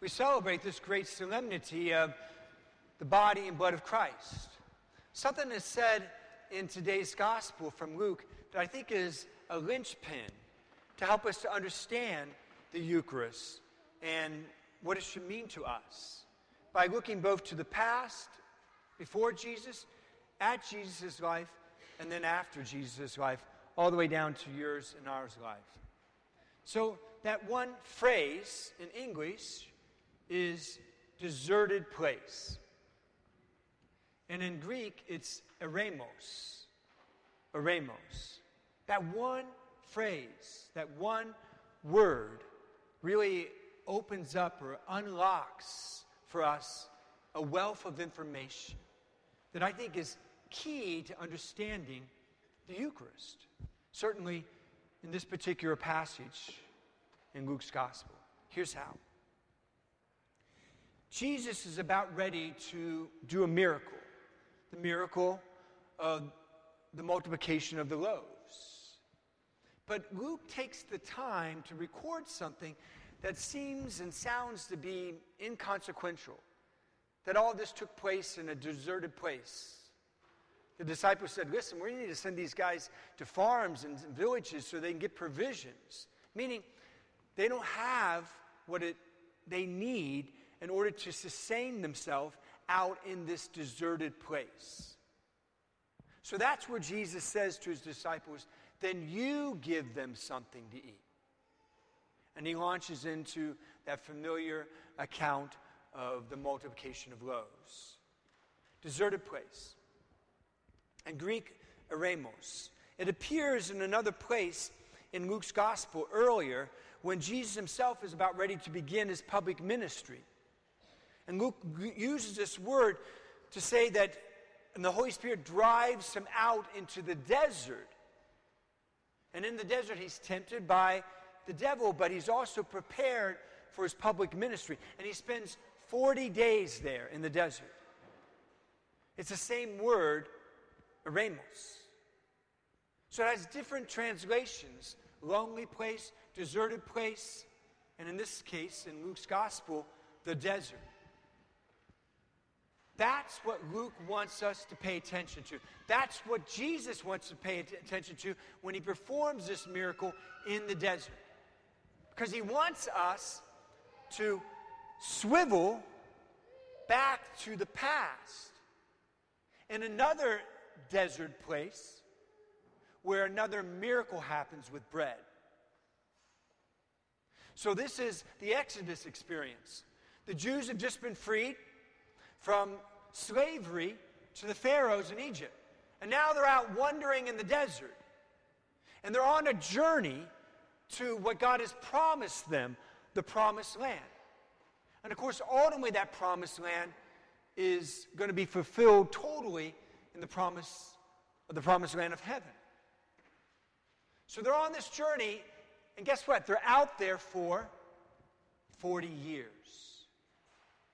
we celebrate this great solemnity of the body and blood of Christ. Something is said in today's gospel from Luke that I think is a linchpin to help us to understand the Eucharist and what it should mean to us by looking both to the past, before Jesus, at Jesus' life, and then after Jesus' life, all the way down to yours and ours life. So, that one phrase in English is deserted place. And in Greek, it's eremos. Eremos. That one phrase, that one word, really opens up or unlocks for us a wealth of information that I think is key to understanding the Eucharist. Certainly in this particular passage in Luke's Gospel. Here's how Jesus is about ready to do a miracle the miracle of the multiplication of the loaves. But Luke takes the time to record something that seems and sounds to be inconsequential. That all this took place in a deserted place. The disciples said, Listen, we need to send these guys to farms and villages so they can get provisions. Meaning, they don't have what it, they need in order to sustain themselves out in this deserted place. So that's where Jesus says to his disciples, Then you give them something to eat. And he launches into that familiar account of the multiplication of loaves. Deserted place. And Greek, eremos. It appears in another place in Luke's gospel earlier when Jesus himself is about ready to begin his public ministry. And Luke uses this word to say that and the Holy Spirit drives him out into the desert. And in the desert, he's tempted by the devil, but he's also prepared for his public ministry. And he spends 40 days there in the desert. It's the same word, eremos. So it has different translations lonely place, deserted place, and in this case, in Luke's gospel, the desert. That's what Luke wants us to pay attention to. That's what Jesus wants to pay attention to when he performs this miracle in the desert. Because he wants us to swivel back to the past. In another desert place where another miracle happens with bread. So, this is the Exodus experience. The Jews have just been freed from slavery to the pharaohs in Egypt. And now they're out wandering in the desert. And they're on a journey to what God has promised them, the promised land. And of course, ultimately, that promised land is going to be fulfilled totally in the promise of the promised land of heaven. So they're on this journey, and guess what? They're out there for 40 years.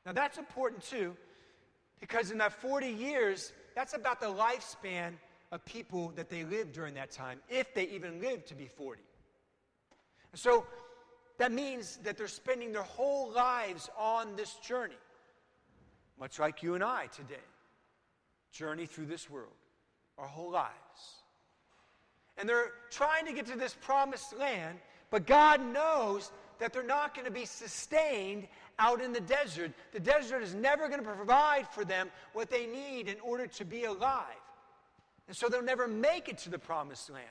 Now, that's important too, because in that 40 years, that's about the lifespan of people that they lived during that time, if they even lived to be 40. And so that means that they're spending their whole lives on this journey, much like you and I today. Journey through this world, our whole lives. And they're trying to get to this promised land, but God knows that they're not going to be sustained out in the desert. The desert is never going to provide for them what they need in order to be alive. And so they'll never make it to the promised land.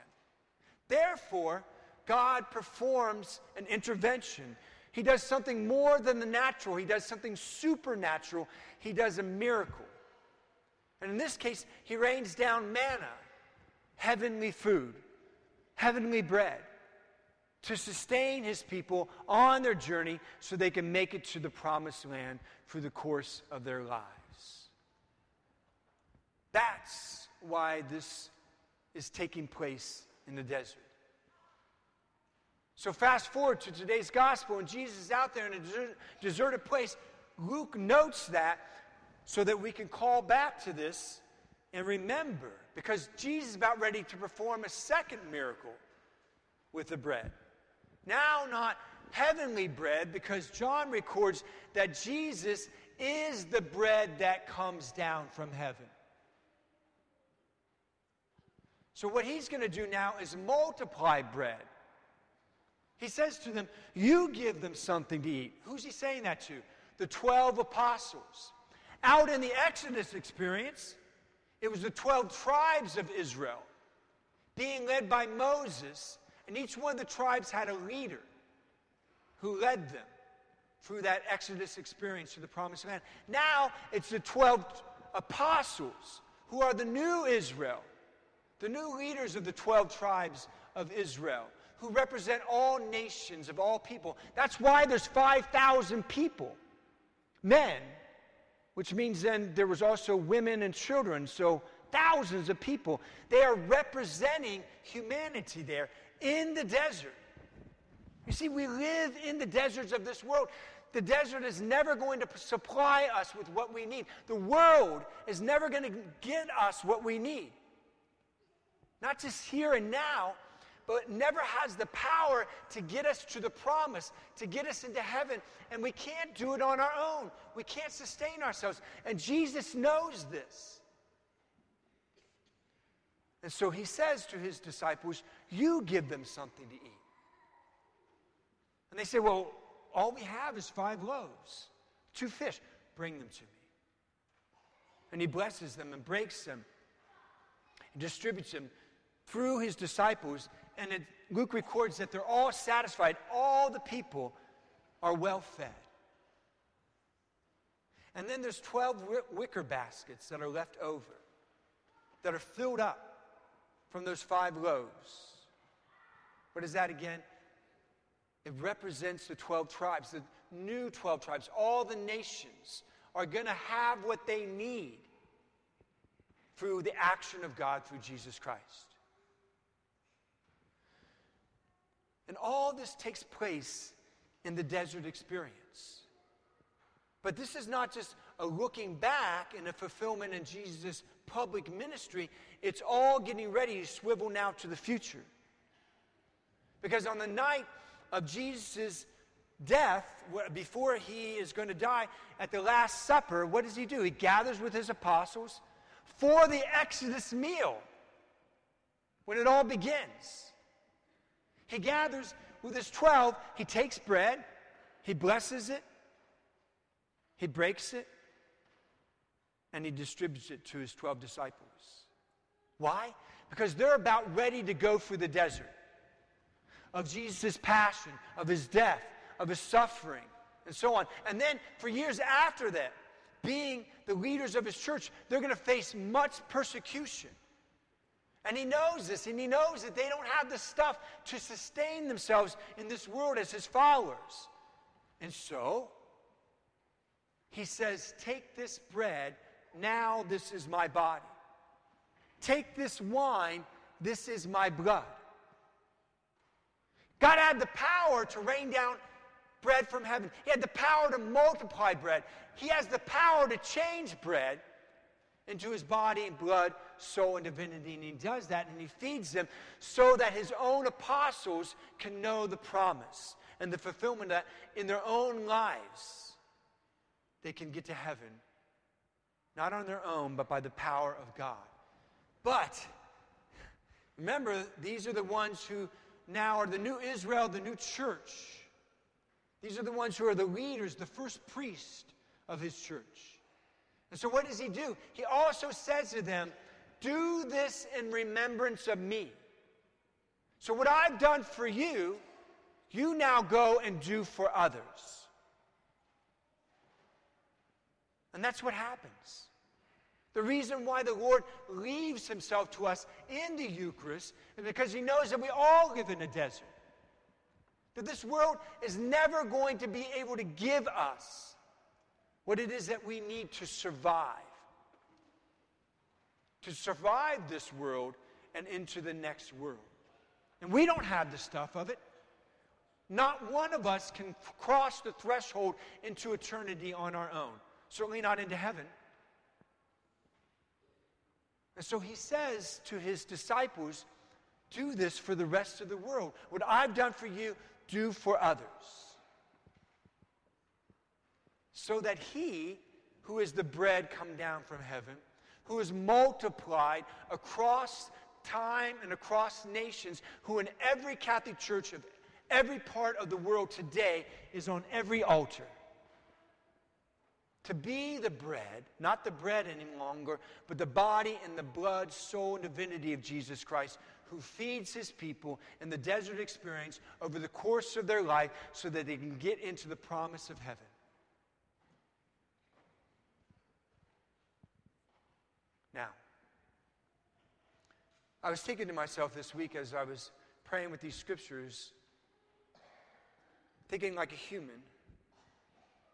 Therefore, God performs an intervention. He does something more than the natural, He does something supernatural. He does a miracle. And in this case, He rains down manna, heavenly food, heavenly bread to sustain his people on their journey so they can make it to the promised land through the course of their lives. That's why this is taking place in the desert. So, fast forward to today's gospel, and Jesus is out there in a deserted place. Luke notes that so that we can call back to this and remember, because Jesus is about ready to perform a second miracle with the bread. Now, not heavenly bread because John records that Jesus is the bread that comes down from heaven. So, what he's going to do now is multiply bread. He says to them, You give them something to eat. Who's he saying that to? The 12 apostles. Out in the Exodus experience, it was the 12 tribes of Israel being led by Moses, and each one of the tribes had a leader who led them through that Exodus experience to the promised land. Now it's the 12 apostles who are the new Israel, the new leaders of the 12 tribes of Israel, who represent all nations of all people. That's why there's 5,000 people, men, which means then there was also women and children. So thousands of people. They are representing humanity there in the desert. You see, we live in the deserts of this world. The desert is never going to supply us with what we need. The world is never going to get us what we need. Not just here and now, but never has the power to get us to the promise, to get us into heaven. And we can't do it on our own. We can't sustain ourselves. And Jesus knows this. And so he says to his disciples, You give them something to eat. And they say, Well, all we have is five loaves, two fish. Bring them to me. And he blesses them and breaks them and distributes them through his disciples. And it, Luke records that they're all satisfied. All the people are well fed. And then there's 12 wicker baskets that are left over, that are filled up from those five loaves. What is that again? It represents the 12 tribes, the new 12 tribes. All the nations are going to have what they need through the action of God through Jesus Christ. And all this takes place in the desert experience. But this is not just a looking back and a fulfillment in Jesus' public ministry. It's all getting ready to swivel now to the future. Because on the night of Jesus' death, before he is going to die, at the Last Supper, what does he do? He gathers with his apostles for the Exodus meal when it all begins. He gathers with his 12, he takes bread, he blesses it, he breaks it, and he distributes it to his 12 disciples. Why? Because they're about ready to go through the desert of Jesus' passion, of his death, of his suffering, and so on. And then for years after that, being the leaders of his church, they're going to face much persecution. And he knows this, and he knows that they don't have the stuff to sustain themselves in this world as his followers. And so, he says, Take this bread, now this is my body. Take this wine, this is my blood. God had the power to rain down bread from heaven. He had the power to multiply bread. He has the power to change bread into his body and blood, soul, and divinity. And he does that and he feeds them so that his own apostles can know the promise and the fulfillment that in their own lives they can get to heaven, not on their own, but by the power of God. But remember, these are the ones who now are the new Israel, the new church. These are the ones who are the leaders, the first priest of his church. And so, what does he do? He also says to them, Do this in remembrance of me. So, what I've done for you, you now go and do for others. And that's what happens. The reason why the Lord leaves himself to us in the Eucharist is because he knows that we all live in a desert. That this world is never going to be able to give us what it is that we need to survive. To survive this world and into the next world. And we don't have the stuff of it. Not one of us can cross the threshold into eternity on our own, certainly not into heaven. And so he says to his disciples, Do this for the rest of the world. What I've done for you, do for others. So that he, who is the bread come down from heaven, who is multiplied across time and across nations, who in every Catholic church of every part of the world today is on every altar. To be the bread, not the bread any longer, but the body and the blood, soul, and divinity of Jesus Christ, who feeds his people in the desert experience over the course of their life so that they can get into the promise of heaven. Now, I was thinking to myself this week as I was praying with these scriptures, thinking like a human.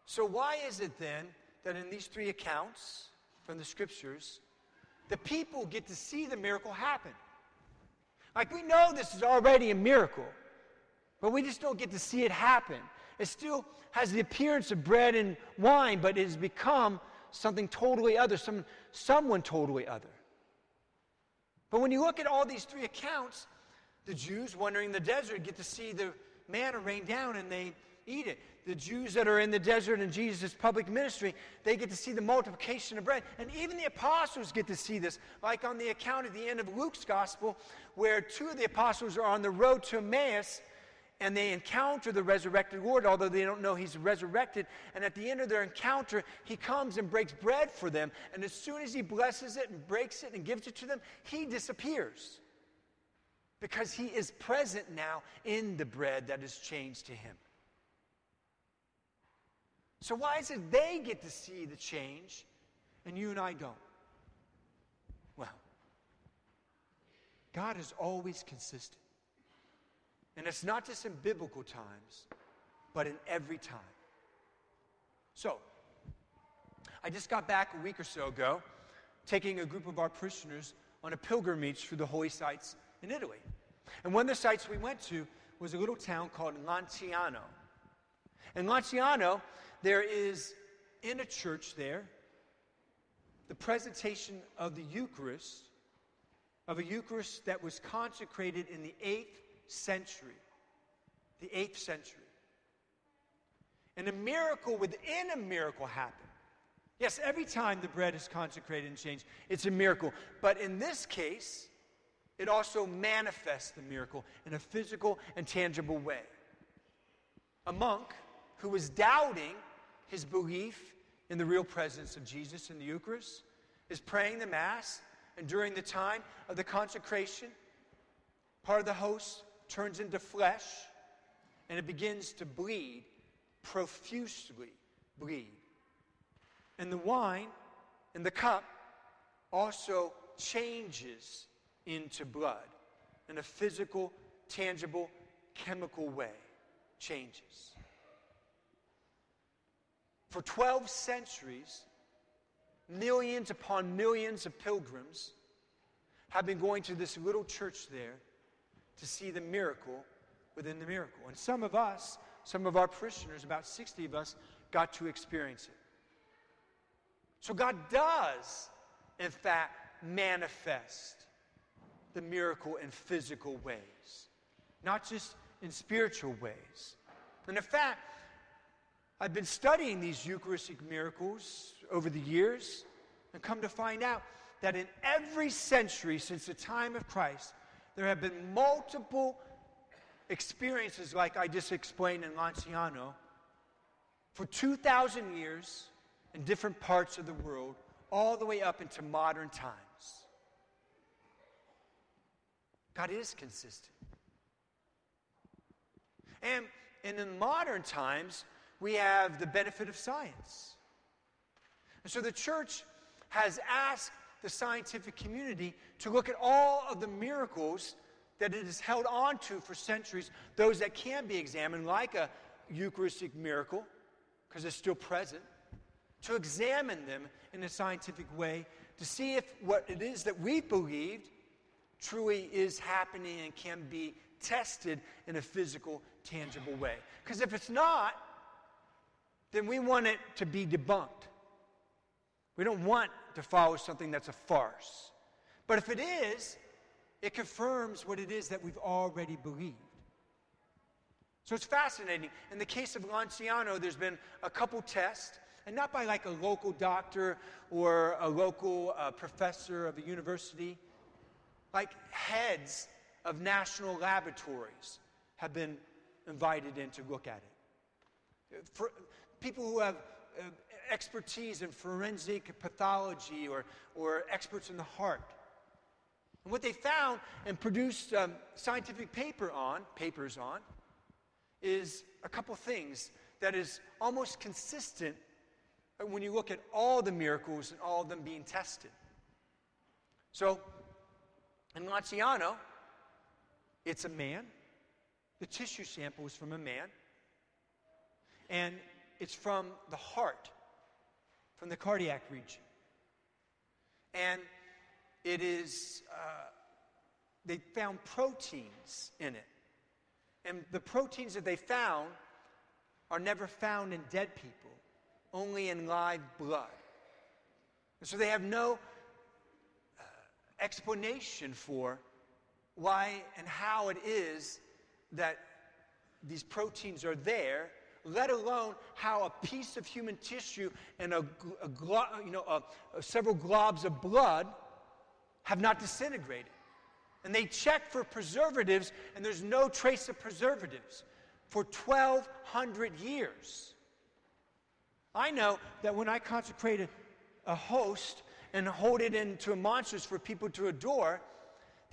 So, why is it then that in these three accounts from the scriptures, the people get to see the miracle happen? Like, we know this is already a miracle, but we just don't get to see it happen. It still has the appearance of bread and wine, but it has become something totally other, some, someone totally other. But when you look at all these three accounts, the Jews wandering the desert get to see the manna rain down and they eat it. The Jews that are in the desert in Jesus' public ministry, they get to see the multiplication of bread. And even the apostles get to see this, like on the account at the end of Luke's gospel, where two of the apostles are on the road to Emmaus and they encounter the resurrected Lord, although they don't know he's resurrected. And at the end of their encounter, he comes and breaks bread for them. And as soon as he blesses it and breaks it and gives it to them, he disappears because he is present now in the bread that is changed to him. So, why is it they get to see the change and you and I don't? Well, God is always consistent. And it's not just in biblical times, but in every time. So, I just got back a week or so ago, taking a group of our parishioners on a pilgrimage through the holy sites in Italy. And one of the sites we went to was a little town called Lanciano. In Lanciano, there is in a church there the presentation of the Eucharist, of a Eucharist that was consecrated in the 8th century. The 8th century. And a miracle within a miracle happened. Yes, every time the bread is consecrated and changed, it's a miracle. But in this case, it also manifests the miracle in a physical and tangible way. A monk who was doubting his belief in the real presence of Jesus in the Eucharist is praying the Mass, and during the time of the consecration, part of the host turns into flesh and it begins to bleed, profusely bleed. And the wine in the cup also changes into blood in a physical, tangible, chemical way. Changes. For 12 centuries, millions upon millions of pilgrims have been going to this little church there to see the miracle within the miracle. And some of us, some of our parishioners, about 60 of us, got to experience it. So God does, in fact, manifest the miracle in physical ways, not just in spiritual ways. And in fact, I've been studying these Eucharistic miracles over the years and come to find out that in every century since the time of Christ, there have been multiple experiences like I just explained in Lanciano for 2,000 years in different parts of the world, all the way up into modern times. God is consistent. And, and in modern times, we have the benefit of science. And so the church has asked the scientific community to look at all of the miracles that it has held on to for centuries, those that can be examined, like a Eucharistic miracle, because it's still present, to examine them in a scientific way to see if what it is that we believed truly is happening and can be tested in a physical, tangible way. Because if it's not, then we want it to be debunked. We don't want to follow something that's a farce. But if it is, it confirms what it is that we've already believed. So it's fascinating. In the case of Lanciano, there's been a couple tests, and not by like a local doctor or a local uh, professor of a university. Like heads of national laboratories have been invited in to look at it. For people who have uh, expertise in forensic pathology or, or experts in the heart. And what they found and produced um, scientific paper on, papers on, is a couple things that is almost consistent when you look at all the miracles and all of them being tested. So, in Lanciano, it's a man. The tissue sample is from a man. And it's from the heart, from the cardiac region. And it is, uh, they found proteins in it. And the proteins that they found are never found in dead people, only in live blood. And so they have no uh, explanation for why and how it is that these proteins are there, let alone how a piece of human tissue and a, a glo- you know, a, several globs of blood have not disintegrated. And they check for preservatives, and there's no trace of preservatives for 1,200 years. I know that when I consecrate a, a host and hold it into a monstrance for people to adore,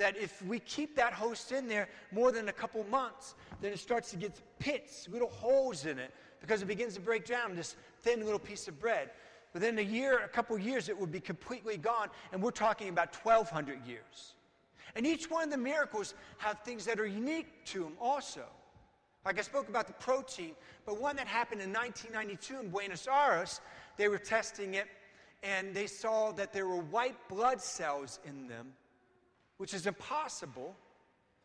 that if we keep that host in there more than a couple months, then it starts to get pits, little holes in it, because it begins to break down this thin little piece of bread. Within a year, a couple years, it would be completely gone, and we're talking about 1,200 years. And each one of the miracles have things that are unique to them also. Like I spoke about the protein, but one that happened in 1992 in Buenos Aires, they were testing it, and they saw that there were white blood cells in them which is impossible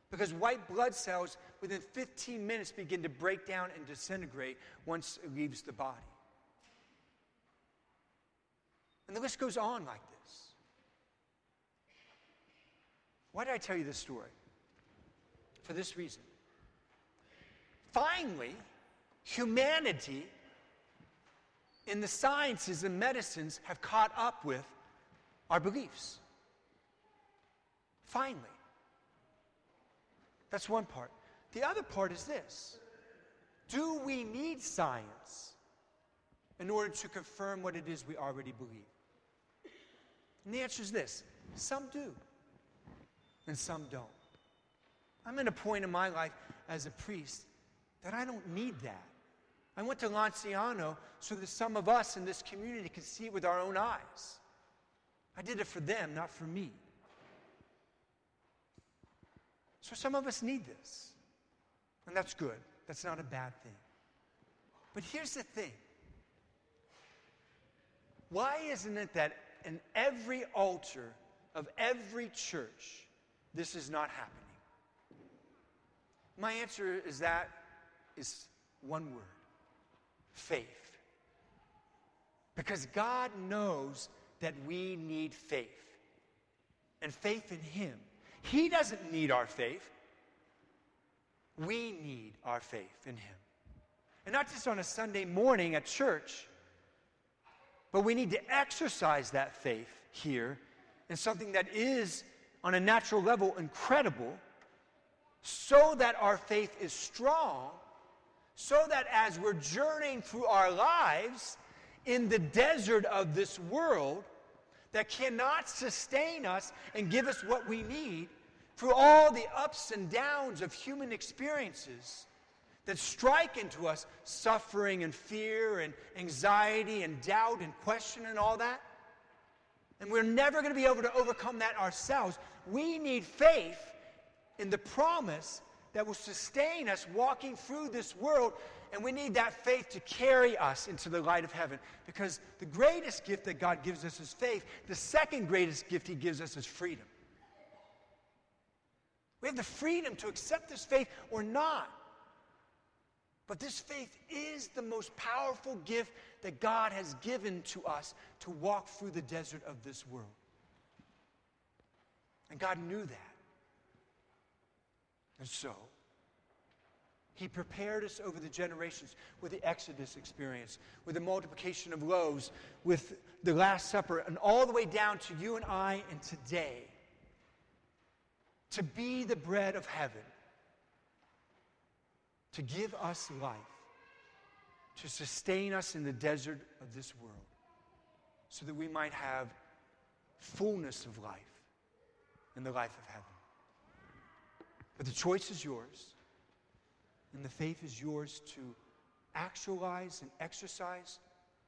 because white blood cells within 15 minutes begin to break down and disintegrate once it leaves the body. And the list goes on like this. Why did I tell you this story? For this reason. Finally, humanity in the sciences and medicines have caught up with our beliefs. Finally. That's one part. The other part is this Do we need science in order to confirm what it is we already believe? And the answer is this some do, and some don't. I'm at a point in my life as a priest that I don't need that. I went to Lanciano so that some of us in this community could see it with our own eyes. I did it for them, not for me. So some of us need this. And that's good. That's not a bad thing. But here's the thing why isn't it that in every altar of every church, this is not happening? My answer is that is one word faith. Because God knows that we need faith. And faith in Him he doesn't need our faith. We need our faith in Him. And not just on a Sunday morning at church, but we need to exercise that faith here in something that is, on a natural level, incredible, so that our faith is strong, so that as we're journeying through our lives in the desert of this world, that cannot sustain us and give us what we need through all the ups and downs of human experiences that strike into us suffering and fear and anxiety and doubt and question and all that. And we're never going to be able to overcome that ourselves. We need faith in the promise that will sustain us walking through this world and we need that faith to carry us into the light of heaven because the greatest gift that God gives us is faith. The second greatest gift He gives us is freedom. We have the freedom to accept this faith or not. But this faith is the most powerful gift that God has given to us to walk through the desert of this world. And God knew that. And so, He prepared us over the generations with the Exodus experience, with the multiplication of loaves, with the Last Supper, and all the way down to you and I and today. To be the bread of heaven, to give us life, to sustain us in the desert of this world, so that we might have fullness of life in the life of heaven. But the choice is yours. And the faith is yours to actualize and exercise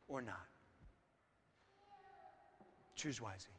or not. Choose wisely.